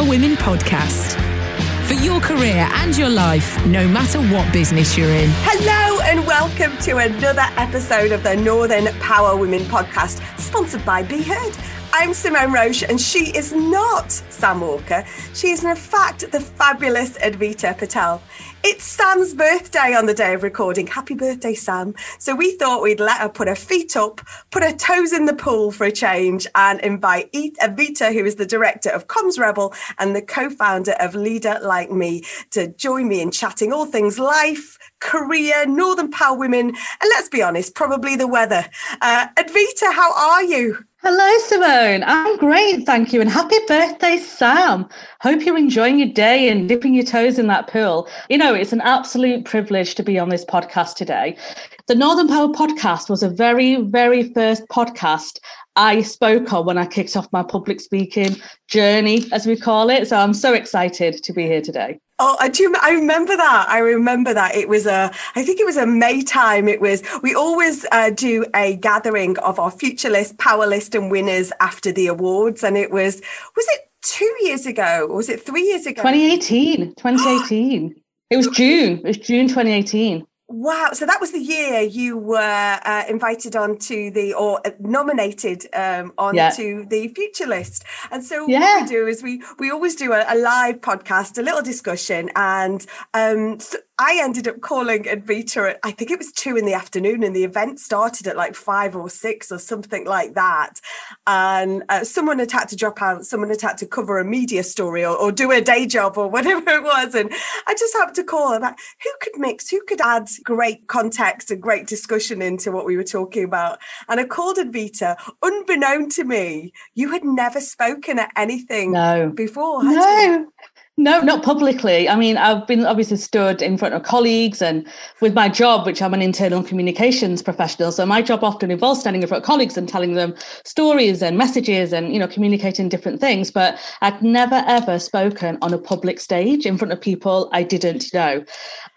Northern Power Women Podcast. For your career and your life, no matter what business you're in. Hello and welcome to another episode of the Northern Power Women podcast, sponsored by Be Heard. I'm Simone Roche, and she is not Sam Walker. She is, in fact, the fabulous Advita Patel. It's Sam's birthday on the day of recording. Happy birthday, Sam. So we thought we'd let her put her feet up, put her toes in the pool for a change, and invite Advita, who is the director of Comms Rebel and the co founder of Leader Like Me, to join me in chatting all things life, career, Northern Power Women, and let's be honest, probably the weather. Uh, Advita, how are you? Hello, Simone. I'm great, thank you. And happy birthday, Sam. Hope you're enjoying your day and dipping your toes in that pool. You know, it's an absolute privilege to be on this podcast today. The Northern Power podcast was a very, very first podcast I spoke on when I kicked off my public speaking journey, as we call it. So I'm so excited to be here today. Oh, I do. I remember that. I remember that. It was a. I think it was a May time. It was. We always uh, do a gathering of our future list, power list, and winners after the awards. And it was. Was it two years ago? Or was it three years ago? 2018. 2018. it was June. It was June 2018. Wow. So that was the year you were uh, invited onto the, or uh, nominated um, onto Yeah. the future list. And so Yeah. what we do is we, we always do a, a live podcast, a little discussion. And um, so I ended up calling Advita at, I think it was two in the afternoon and the event started at like five or six or something like that. And uh, someone had had to drop out, someone had had to cover a media story or, or do a day job or whatever it was. And I just happened to call about who could mix, who could add great context and great discussion into what we were talking about. And I called Advita, unbeknown to me, you had never spoken at anything No. before, had you? No, no, not publicly. I mean, I've been obviously stood in front of colleagues and with my job, which I'm an internal communications professional. So my job often involves standing in front of colleagues and telling them stories and messages and, you know, communicating different things. But I'd never ever spoken on a public stage in front of people I didn't know.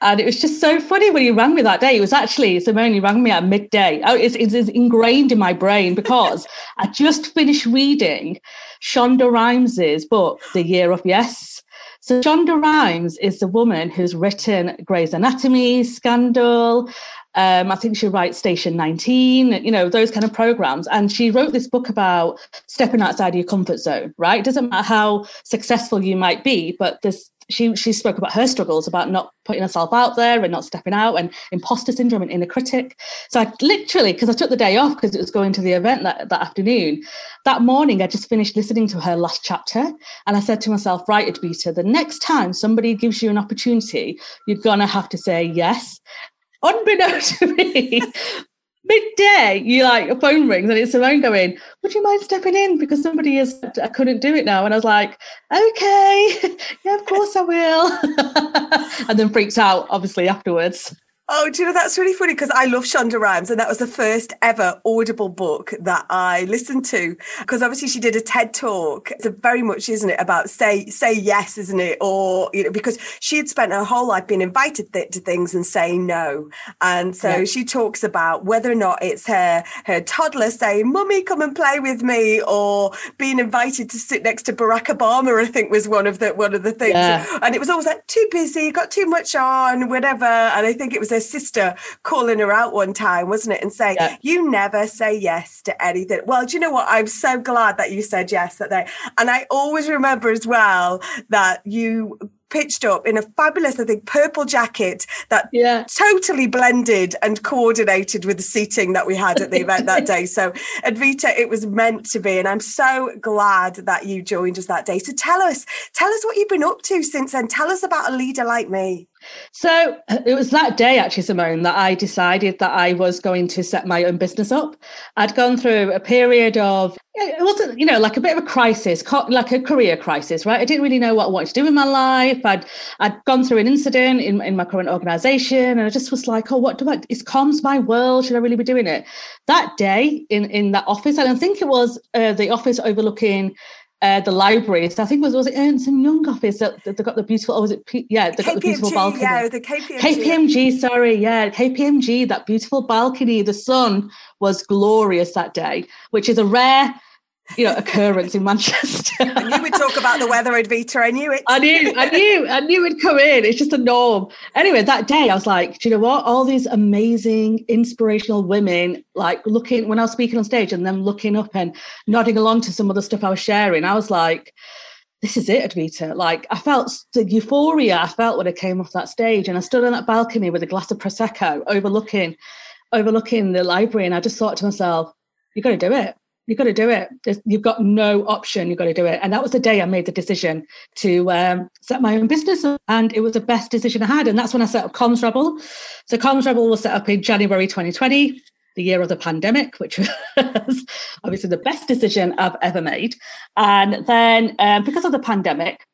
And it was just so funny when you rang me that day. It was actually Simone, you rang me at midday. Oh, it's, it's, it's ingrained in my brain because I just finished reading Shonda Rhimes's book, The Year of Yes. So Shonda Rhimes is the woman who's written Grey's Anatomy, Scandal. Um, I think she writes Station 19, you know, those kind of programs. And she wrote this book about stepping outside your comfort zone, right? It doesn't matter how successful you might be, but this she she spoke about her struggles about not putting herself out there and not stepping out and imposter syndrome and inner critic. So I literally, because I took the day off because it was going to the event that, that afternoon, that morning I just finished listening to her last chapter and I said to myself, right, Advita, the next time somebody gives you an opportunity, you're gonna have to say yes. Unbeknownst to me, midday, you like your phone rings and it's Simone going, Would you mind stepping in? Because somebody is I couldn't do it now. And I was like, Okay, yeah, of course I will. and then freaked out, obviously, afterwards. Oh, do you know that's really funny because I love Shonda Rhimes, and that was the first ever Audible book that I listened to. Because obviously she did a TED talk. It's very much, isn't it, about say say yes, isn't it? Or you know, because she had spent her whole life being invited th- to things and saying no, and so Yeah. she talks about whether or not it's her her toddler saying, "Mummy, come and play with me," or being invited to sit next to Barack Obama. I think was one of the one of the things, Yeah. and it was always like too busy, got too much on, whatever. And I think it was her sister calling her out one time, wasn't it? And saying, Yeah. You never say yes to anything. Well, do you know what? I'm so glad that you said yes that day. And I always remember as well that you pitched up in a fabulous, I think, purple jacket that Yeah. totally blended and coordinated with the seating that we had at the event that day. So, Advita, it was meant to be. And I'm so glad that you joined us that day. So, tell us, tell us what you've been up to since then. Tell us about a leader like me. So uh, it was that day, actually, Simone, that I decided that I was going to set my own business up. I'd gone through a period of, it wasn't, you know, like a bit of a crisis, like a career crisis, right? I didn't really know what I wanted to do in my life. I'd, I'd gone through an incident in, in my current organization, and I just was like, oh, what do I, is comms my world? Should I really be doing it? That day in, in that office, I think it was uh, the office overlooking uh, the library. So I think it was was it Ernst and Young office that, that they got the beautiful. Oh, was it? P, yeah, they got the beautiful KPMG, balcony. yeah, the KPMG. KPMG, sorry, yeah, KPMG, that beautiful balcony. The sun was glorious that day, which is a rare, you know, occurrence in Manchester. I knew we'd talk about the weather, Advita. I knew it. I knew, I knew, I knew it'd come in. It's just a norm. Anyway, that day I was like, do you know what? All these amazing, inspirational women, like looking when I was speaking on stage and them looking up and nodding along to some of the stuff I was sharing. I was like, this is it, Advita. Like I felt the euphoria I felt when I came off that stage, and I stood on that balcony with a glass of prosecco, overlooking, overlooking the library, and I just thought to myself, "You're going to do it. You got to do it. You've got no option. You've got to do it." And that was the day I made the decision to um, set my own business, and it was the best decision I had. And that's when I set up Comms Rebel. So Comms Rebel was set up in January 2020 the year of the pandemic, which was obviously the best decision I've ever made. And then um, because of the pandemic,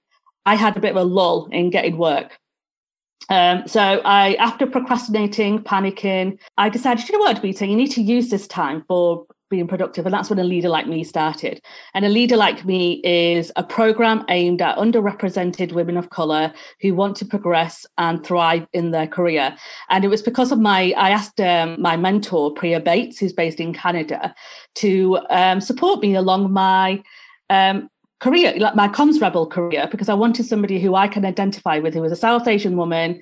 I had a bit of a lull in getting work. Um, so I, after procrastinating, panicking, I decided, you know what, Beta, you need to use this time for being productive. And that's when a leader like me started. And a leader like me is a program aimed at underrepresented women of color who want to progress and thrive in their career. And it was because of my, I asked um, my mentor, Priya Bates, who's based in Canada, to um, support me along my um, career, like my comms rebel career, because I wanted somebody who I can identify with, who was a South Asian woman.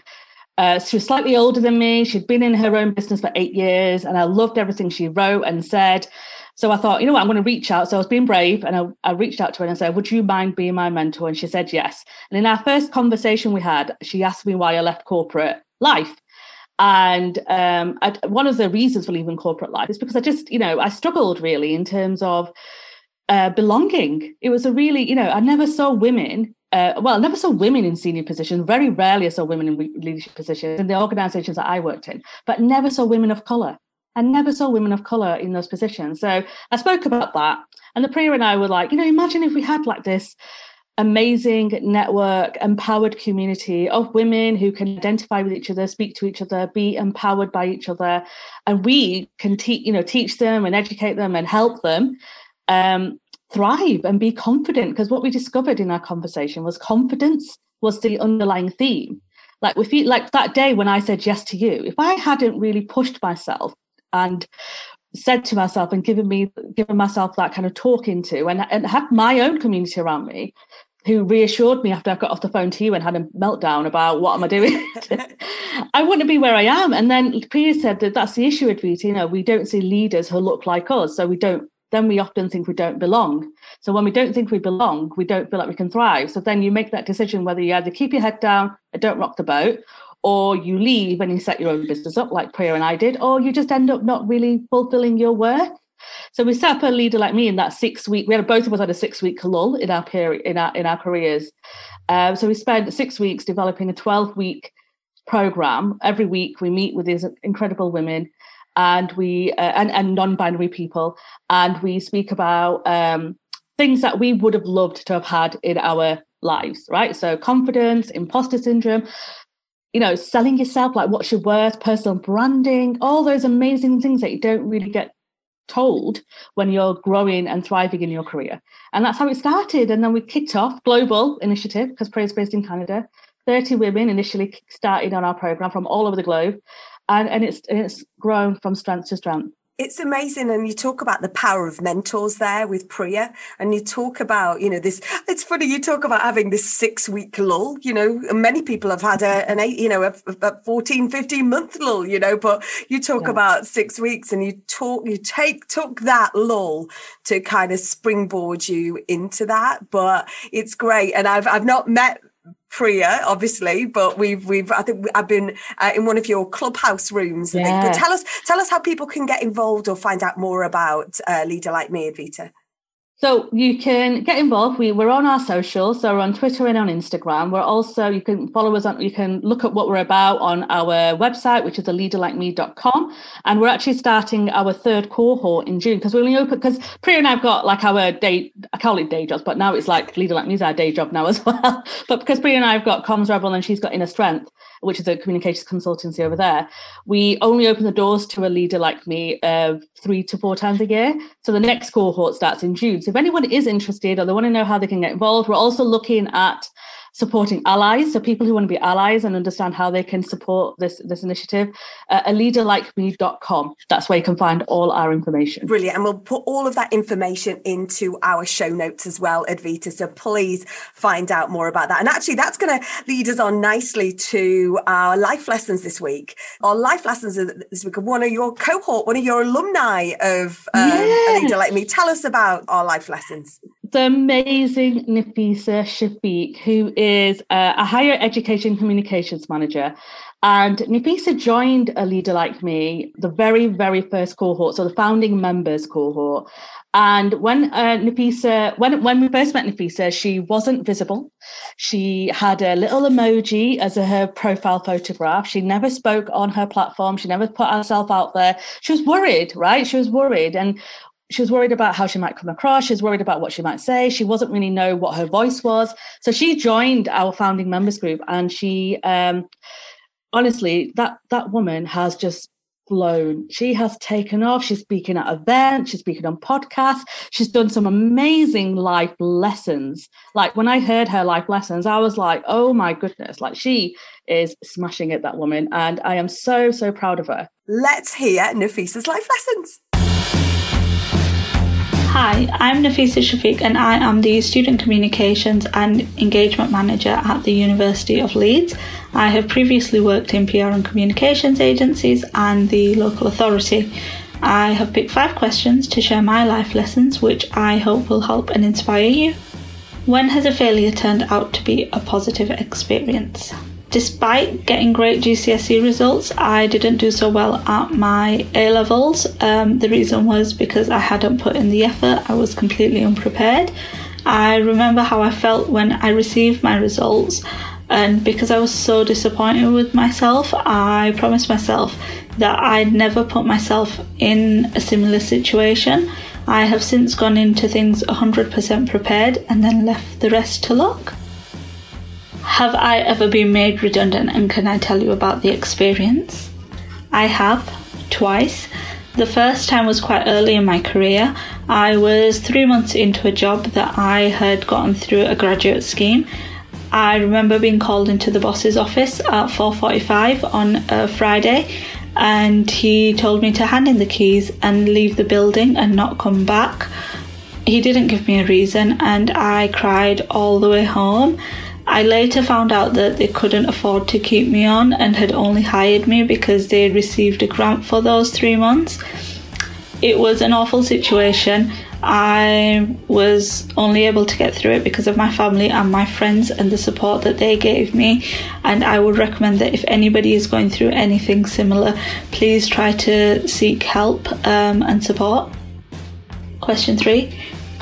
Uh, she was slightly older than me. She'd been in her own business for eight years, and I loved everything she wrote and said. So I thought, you know what, I'm going to reach out. So I was being brave, and I, I reached out to her and I said, "Would you mind being my mentor?" And she said yes. And in our first conversation we had, she asked me why I left corporate life. And um, I, one of the reasons for leaving corporate life is because I just, you know, I struggled really in terms of uh, belonging. It was a really, you know, I never saw women. Uh, well, I never saw women in senior positions. Very rarely I saw women in leadership positions in the organizations that I worked in, but never saw women of color. I never saw women of color in those positions. So I spoke about that. And the Priya and I were like, you know, imagine if we had like this amazing network, empowered community of women who can identify with each other, speak to each other, be empowered by each other, and we can teach, you know, teach them and educate them and help them um, thrive and be confident. Because what we discovered in our conversation was confidence was the underlying theme. Like we feel like that day when I said yes to you, if I hadn't really pushed myself and said to myself and given me given myself that kind of talking to and, and had my own community around me who reassured me after I got off the phone to you and had a meltdown about what am I doing, I wouldn't be where I am. And then Priya said that that's the issue with VT. You know, we don't see leaders who look like us, so we don't. Then we often think we don't belong. So when we don't think we belong, we don't feel like we can thrive. So then you make that decision whether you either keep your head down and don't rock the boat, or you leave and you set your own business up like Priya and I did, or you just end up not really fulfilling your work. So we set up a leader like me in that six week. We had both of us had a six week lull in our period in our in our careers. Um, so we spent six weeks developing a twelve week program. Every week we meet with these incredible women, and we uh, and and non binary people, and we speak about um, things that we would have loved to have had in our lives. Right. So confidence, imposter syndrome. You know, selling yourself, like what's your worth, personal branding, all those amazing things that you don't really get told when you're growing and thriving in your career. And that's how it started. And then we kicked off global initiative because Priya's based in Canada. 30 women initially started on our program from all over the globe. And, and it's it's grown from strength to strength. It's amazing. And you talk about the power of mentors there with Priya. And you talk about, you know, this, it's funny, you talk about having this six week lull, you know, many people have had a, an eight, you know, a, a 14, 15 month lull, you know, but you talk Yeah. about six weeks and you talk, you take, took that lull to kind of springboard you into that. But it's great. And I've, I've not met Priya, obviously, but we've we've I think I've been uh, in one of your clubhouse rooms. Yeah. But tell us tell us how people can get involved or find out more about uh, leader like me, Advita. So you can get involved. We, we're on our socials, so we're on Twitter and on Instagram. We're also, you can follow us on, you can look at what we're about on our website, which is a leaderlikeme.com. And we're actually starting our third cohort in June because we only open, because Priya and I've got like our day, I call it day jobs, but now it's like Leader Like Me is our day job now as well. but because Priya and I have got Comms Rebel and she's got Inner Strength, which is a communications consultancy over there, we only open the doors to a leader like me uh, three to four times a year. So the next cohort starts in June. So if anyone is interested or they want to know how they can get involved, we're also looking at supporting allies. So people who want to be allies and understand how they can support this this initiative. Uh, a leaderlikeme.com. That's where you can find all our information. Brilliant. And we'll put all of that information into our show notes as well, Advita. So please find out more about that. And actually, that's going to lead us on nicely to our life lessons this week. Our life lessons this week. One of your cohort, one of your alumni of um, A Leader Like Me. Tell us about our life lessons. The amazing Nafisa Shafiq, who is a, a higher education communications manager. And Nafisa joined a leader like me, the very, very first cohort, so the founding members cohort. And when uh, Nafisa, when when we first met Nafisa, she wasn't visible. She had a little emoji as a, her profile photograph. She never spoke on her platform. She never put herself out there. She was worried, right? She was worried, and she was worried about how she might come across. She was worried about what she might say. She wasn't really know what her voice was. So she joined our founding members group, and she, um, honestly, that that woman has just flown. She has taken off. She's speaking at events. She's speaking on podcasts. She's done some amazing life lessons. Like when I heard her life lessons, I was like, oh my goodness! Like she is smashing it, that woman, and I am so so proud of her. Let's hear Nafisa's life lessons. Hi, I'm Nafisa Shafiq and I am the Student Communications and Engagement Manager at the University of Leeds. I have previously worked in PR and communications agencies and the local authority. I have picked five questions to share my life lessons, which I hope will help and inspire you. When has a failure turned out to be a positive experience? Despite getting great GCSE results, I didn't do so well at my A levels. Um, the reason was because I hadn't put in the effort, I was completely unprepared. I remember how I felt when I received my results, and because I was so disappointed with myself, I promised myself that I'd never put myself in a similar situation. I have since gone into things 100% prepared and then left the rest to luck. Have I ever been made redundant and can I tell you about the experience? I have, twice. The first time was quite early in my career. I was three months into a job that I had gotten through a graduate scheme. I remember being called into the boss's office at 4:45 on a Friday and he told me to hand in the keys and leave the building and not come back. He didn't give me a reason and I cried all the way home. I later found out that they couldn't afford to keep me on and had only hired me because they had received a grant for those three months. It was an awful situation. I was only able to get through it because of my family and my friends and the support that they gave me. And I would recommend that if anybody is going through anything similar, please try to seek help um, and support. Question three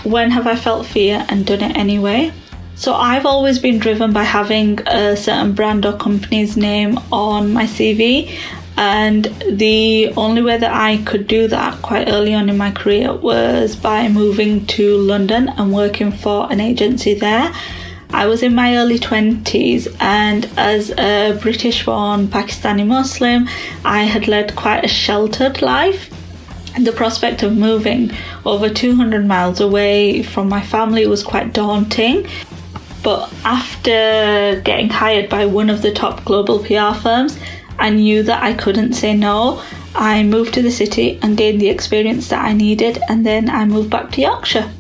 When have I felt fear and done it anyway? So I've always been driven by having a certain brand or company's name on my CV. And the only way that I could do that quite early on in my career was by moving to London and working for an agency there. I was in my early 20s, and as a British born Pakistani Muslim, I had led quite a sheltered life. The prospect of moving over 200 miles away from my family was quite daunting. But after getting hired by one of the top global PR firms, I knew that I couldn't say no. I moved to the city and gained the experience that I needed, and then I moved back to Yorkshire.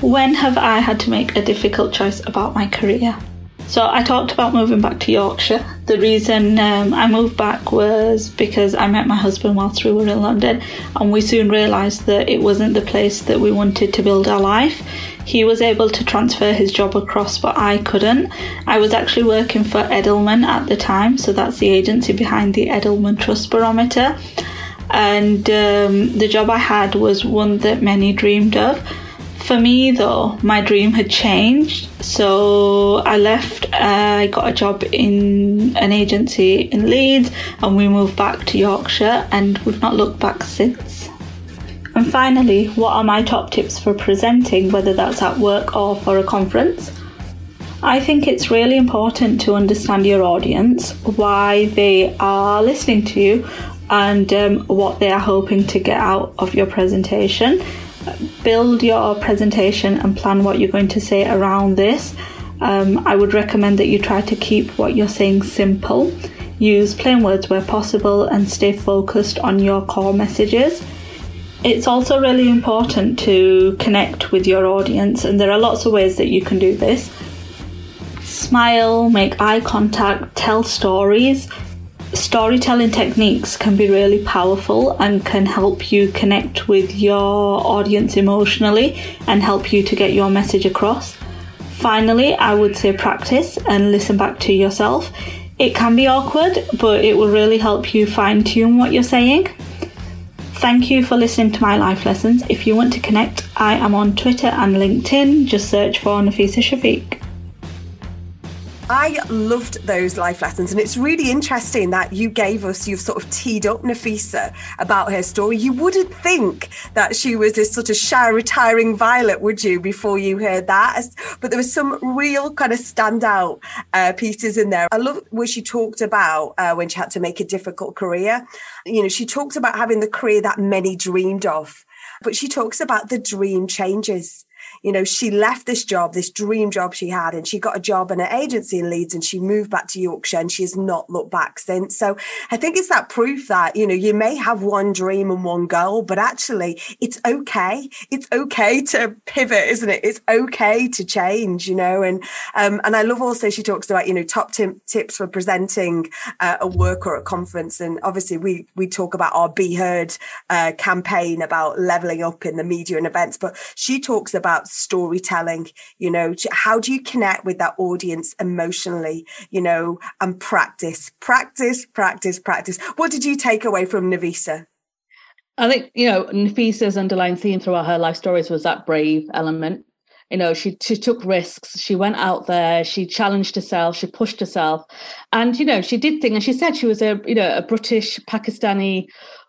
When have I had to make a difficult choice about my career? So I talked about moving back to Yorkshire. The reason um, I moved back was because I met my husband whilst we were in London, and we soon realised that it wasn't the place that we wanted to build our life. He was able to transfer his job across, but I couldn't. I was actually working for Edelman at the time, so that's the agency behind the Edelman Trust Barometer. And um, the job I had was one that many dreamed of For me, though, my dream had changed. So I left, uh, I got a job in an agency in Leeds, and we moved back to Yorkshire, and we've not looked back since. And finally, what are my top tips for presenting, whether that's at work or for a conference? I think it's really important to understand your audience, why they are listening to you, and um, what they are hoping to get out of your presentation. Build your presentation and plan what you're going to say around this. Um, I would recommend that you try to keep what you're saying simple, use plain words where possible, and stay focused on your core messages. It's also really important to connect with your audience, and there are lots of ways that you can do this smile, make eye contact, tell stories. Storytelling techniques can be really powerful and can help you connect with your audience emotionally and help you to get your message across. Finally, I would say practice and listen back to yourself. It can be awkward, but it will really help you fine tune what you're saying. Thank you for listening to my life lessons. If you want to connect, I am on Twitter and LinkedIn. Just search for Nafisa Shafiq. I loved those life lessons, and it's really interesting that you gave us, you've sort of teed up Nafisa about her story. You wouldn't think that she was this sort of shy, retiring violet, would you, before you heard that? But there was some real kind of standout uh, pieces in there. I love where she talked about uh, when she had to make a difficult career. You know, she talked about having the career that many dreamed of, but she talks about the dream changes you know, she left this job, this dream job she had, and she got a job in an agency in Leeds and she moved back to Yorkshire and she has not looked back since. So I think it's that proof that, you know, you may have one dream and one goal, but actually it's okay. It's okay to pivot, isn't it? It's okay to change, you know, and, um, and I love also she talks about, you know, top t- tips for presenting uh, a work or a conference. And obviously we, we talk about our Be Heard uh, campaign about leveling up in the media and events, but she talks about storytelling you know how do you connect with that audience emotionally you know and practice practice practice practice what did you take away from Nafisa I think, you know, Nafisa's underlying theme throughout her life stories was that brave element. You know, she she took risks, she went out there, she challenged herself, she pushed herself. And, you know, she did things and she said she was a, you know, a British Pakistani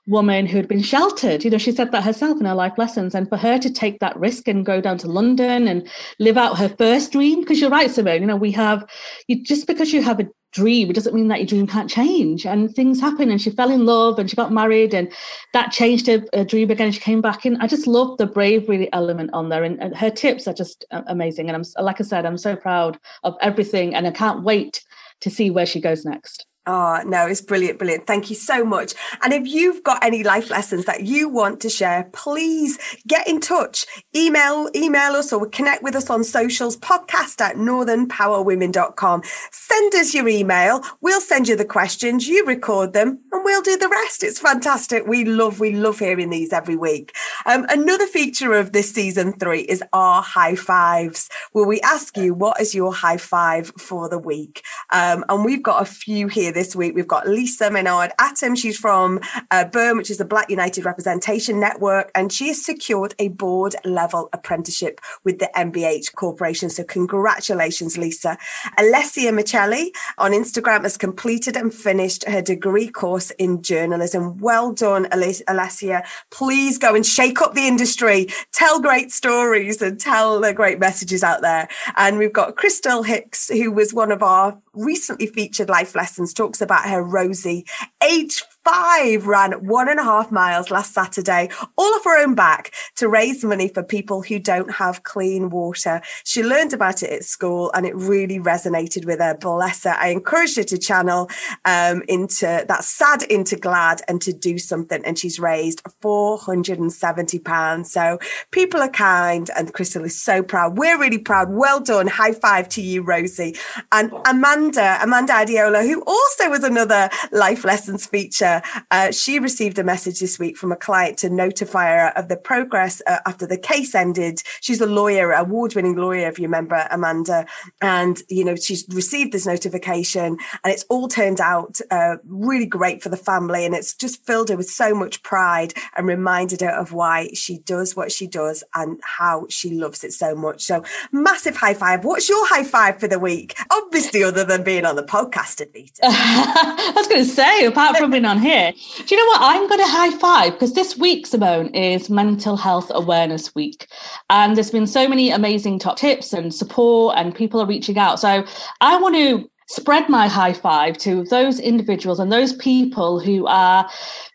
woman who had been sheltered. You know, she said that herself in her life lessons. And for her to take that risk and go down to London and live out her first dream, because you're right, Simone, you know, we have, you, just because you have a dream, it doesn't mean that your dream can't change. And things happen. And she fell in love and she got married and that changed her, her dream again. She came back in. I just love the bravery element on there. And, and her tips are just amazing. And I'm, like I said, I'm so proud of everything. And I can't wait to see where she goes next. Oh, no, it's brilliant, brilliant. Thank you so much. And if you've got any life lessons that you want to share, please get in touch. Email, email us or connect with us on socials, podcast at northernpowerwomen.com. Send us your email. We'll send you the questions. You record them and we'll do the rest. It's fantastic. We love, we love hearing these every week. Um, another feature of this season three is our high fives, where we ask you, what is your high five for the week? Um, and we've got a few here this week. We've got Lisa Menard Atom. She's from uh, which is the Black United Representation Network, and she has secured a board level apprenticeship with the MBH Corporation. So, congratulations, Lisa. Alessia Michelli on Instagram has completed and finished her degree course in journalism. Well done, Alessia. Please go and shake up the industry, tell great stories, and tell the great messages out there. And we've got Crystal Hicks, who was one of our recently featured life lessons, talks about her Rosie, age five ran one and a half miles last Saturday, all off her own back to raise money for people who don't have clean water. She learned about it at school and it really resonated with her. Bless her. I encouraged her to channel um, into that sad into glad and to do something. And she's raised £470. So people are kind and Crystal is so proud. We're really proud. Well done. High five to you, Rosie. And Amanda, Amanda Adiola, who also was another Life Lessons feature Uh, she received a message this week from a client to notify her of the progress uh, after the case ended. She's a lawyer, award winning lawyer, if you remember, Amanda. And, you know, she's received this notification and it's all turned out uh, really great for the family. And it's just filled her with so much pride and reminded her of why she does what she does and how she loves it so much. So, massive high five. What's your high five for the week? Obviously, other than being on the podcast, Advita. I was going to say, apart from being on here, do you know what? I'm going to high five because this week, Simone, is Mental Health Awareness Week. And there's been so many amazing top tips and support, and people are reaching out. So I want to spread my high five to those individuals and those people who are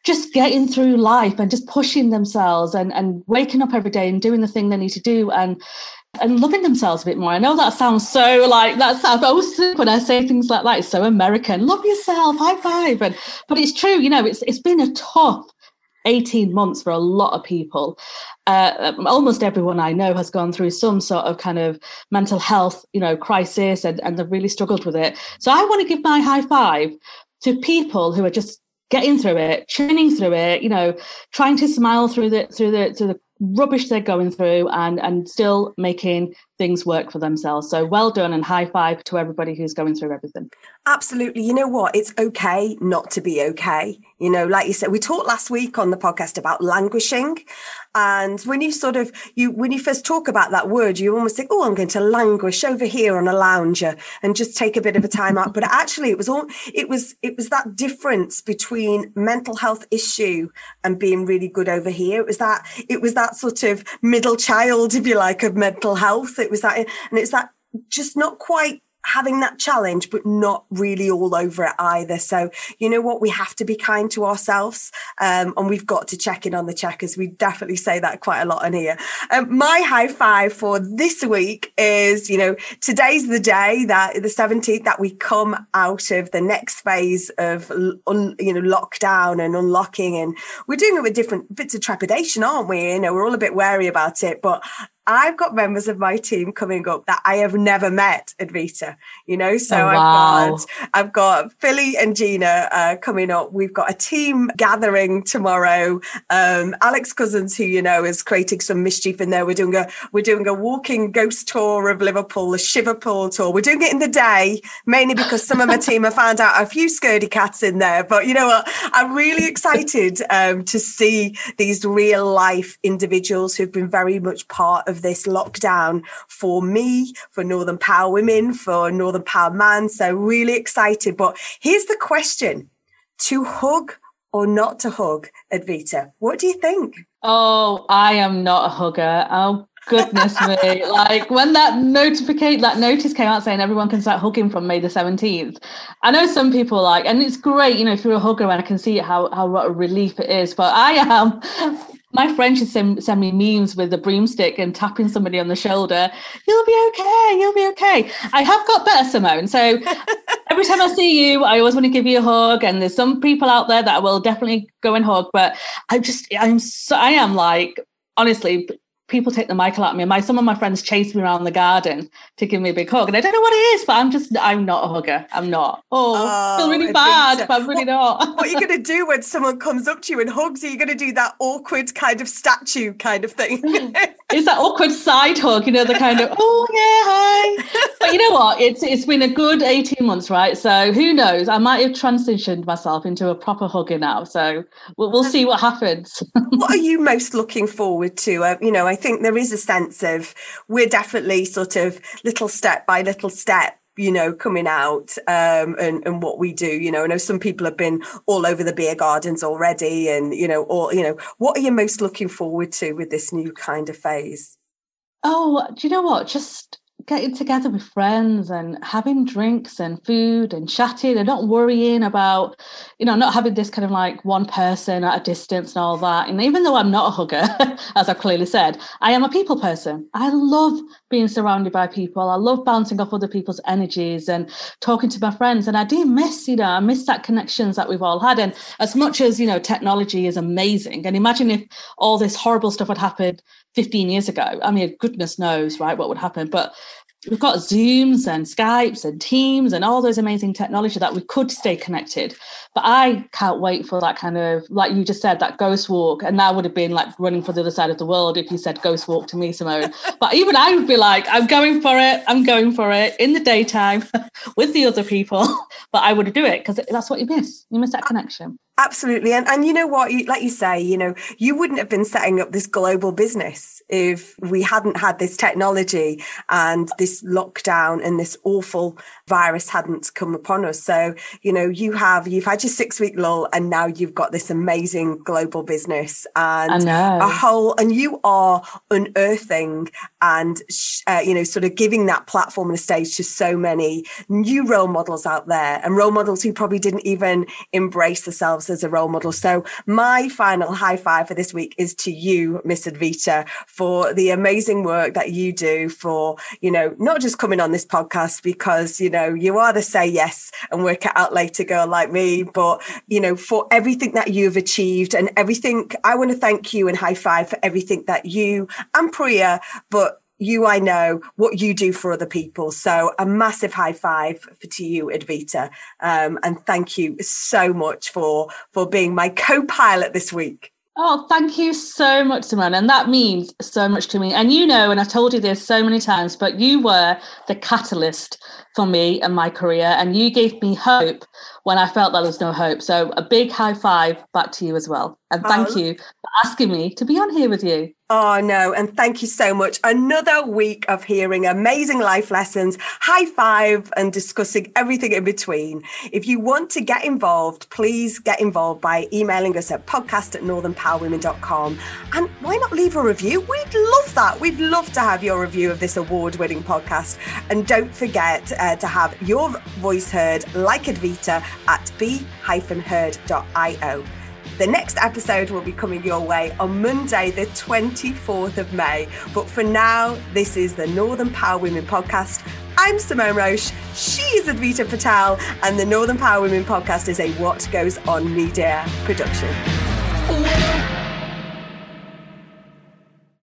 just getting through life and just pushing themselves and, and waking up every day and doing the thing they need to do and and loving themselves a bit more. I know that sounds so like that sounds always when I say things like that, it's so American. Love yourself, high five. And but it's true, you know, it's it's been a tough 18 months for a lot of people. Uh, almost everyone I know has gone through some sort of kind of mental health, you know, crisis and, and they've really struggled with it. So I want to give my high five to people who are just getting through it, churning through it, you know, trying to smile through the through the through the rubbish they're going through and and still making things work for themselves so well done and high five to everybody who's going through everything Absolutely. You know what? It's okay not to be okay. You know, like you said, we talked last week on the podcast about languishing. And when you sort of, you, when you first talk about that word, you almost think, oh, I'm going to languish over here on a lounger and just take a bit of a time out. But actually it was all, it was, it was that difference between mental health issue and being really good over here. It was that, it was that sort of middle child, if you like, of mental health. It was that, and it's that just not quite having that challenge, but not really all over it either. So, you know what? We have to be kind to ourselves um, and we've got to check in on the checkers. We definitely say that quite a lot in here. Um, my high five for this week is, you know, today's the day that the 17th that we come out of the next phase of, un, you know, lockdown and unlocking. And we're doing it with different bits of trepidation, aren't we? You know, we're all a bit wary about it, but I've got members of my team coming up that I have never met, Advita. You know, so Oh, I've got I've got Philly and Gina uh, coming up. We've got a team gathering tomorrow. Um, Alex Cousins, who you know is creating some mischief in there. We're doing a we're doing a walking ghost tour of Liverpool, a Shiverpool tour. We're doing it in the day, mainly because some of my team have found out a few scaredy cats in there. But you know what? I'm really excited um, to see these real life individuals who've been very much part of this lockdown for me, for Northern Power Women, for Northern Power Man. So really excited. But here's the question to hug or not to hug, Advita? What do you think? Oh, I am not a hugger. Oh goodness me. Like when that notification that notice came out saying everyone can start hugging from May the 17th. I know some people like and it's great, you know, if you're a hugger and I can see how how what a relief it is. But I am my friend should send, send me memes with a broomstick and tapping somebody on the shoulder. You'll be okay. You'll be okay. I have got better, Simone. So every time I see you, I always want to give you a hug. And there's some people out there that I will definitely go and hug. But I just, I'm so, I am like, honestly, people take the Michael out of me. My some of my friends chase me around the garden to give me a big hug, and I don't know what it is, but I'm just I'm not a hugger. I'm not. Oh, I feel Oh, really Anita. bad, but I'm really not. What are you going to do when someone comes up to you and hugs Are You're going to do that awkward kind of statue kind of thing. it's that awkward side hug, you know, the kind of oh yeah, hi. But you know what? It's it's been a good 18 months, right? So who knows? I might have transitioned myself into a proper hugger now. So we'll, we'll see what happens. what are you most looking forward to? Uh, you know, I think there is a sense of we're definitely sort of little step by little step. You know, coming out um, and and what we do. You know, I know some people have been all over the beer gardens already, and you know, or you know, what are you most looking forward to with this new kind of phase? Oh, do you know what? Just getting together with friends and having drinks and food and chatting and not worrying about, you know, not having this kind of like one person at a distance and all that. And even though I'm not a hugger, as I clearly said, I am a people person. I love being surrounded by people. I love bouncing off other people's energies and talking to my friends. And I do miss, you know, I miss that connections that we've all had. And as much as, you know, technology is amazing, and imagine if all this horrible stuff had happened 15 years ago. I mean, goodness knows, right, what would happen. But we've got Zooms and Skypes and Teams and all those amazing technology that we could stay connected. But I can't wait for that kind of, like you just said, that ghost walk. And that would have been like running for the other side of the world if you said ghost walk to me, Simone. but even I would be like, I'm going for it. I'm going for it in the daytime with the other people. But I would do it because that's what you miss. You miss that connection. Absolutely. And, and you know what? You, like you say, you know, you wouldn't have been setting up this global business if we hadn't had this technology and this lockdown and this awful virus hadn't come upon us. So, you know, you have, you've had your six week lull and now you've got this amazing global business and a whole, and you are unearthing and, uh, you know, sort of giving that platform and a stage to so many new role models out there and role models who probably didn't even embrace themselves as a role model. So my final high five for this week is to you, Miss Advita, for the amazing work that you do for, you know, not just coming on this podcast because, you know, you are the say yes and work it out later girl like me, but, you know, for everything that you've achieved and everything, I want to thank you and high five for everything that you and Priya, but you I know what you do for other people. So a massive high five for to you, Advita. Um, and thank you so much for for being my co-pilot this week. Oh, thank you so much, Simone. And that means so much to me. And you know, and I've told you this so many times, but you were the catalyst for me and my career. And you gave me hope when I felt that there was no hope. So a big high five back to you as well. And thank Oh. you for asking me to be on here with you. Oh no, and thank you so much. Another week of hearing amazing life lessons, high five, and discussing everything in between. If you want to get involved, please get involved by emailing us at podcast at northernpowerwomen.com. And why not leave a review? We'd love that. We'd love to have your review of this award winning podcast. And don't forget uh, Uh, to have your voice heard like Advita at b-heard.io. The next episode will be coming your way on Monday, the 24th of May. But for now, this is the Northern Power Women podcast. I'm Simone Roche. She is Advita Patel, and the Northern Power Women podcast is a What Goes On Media production.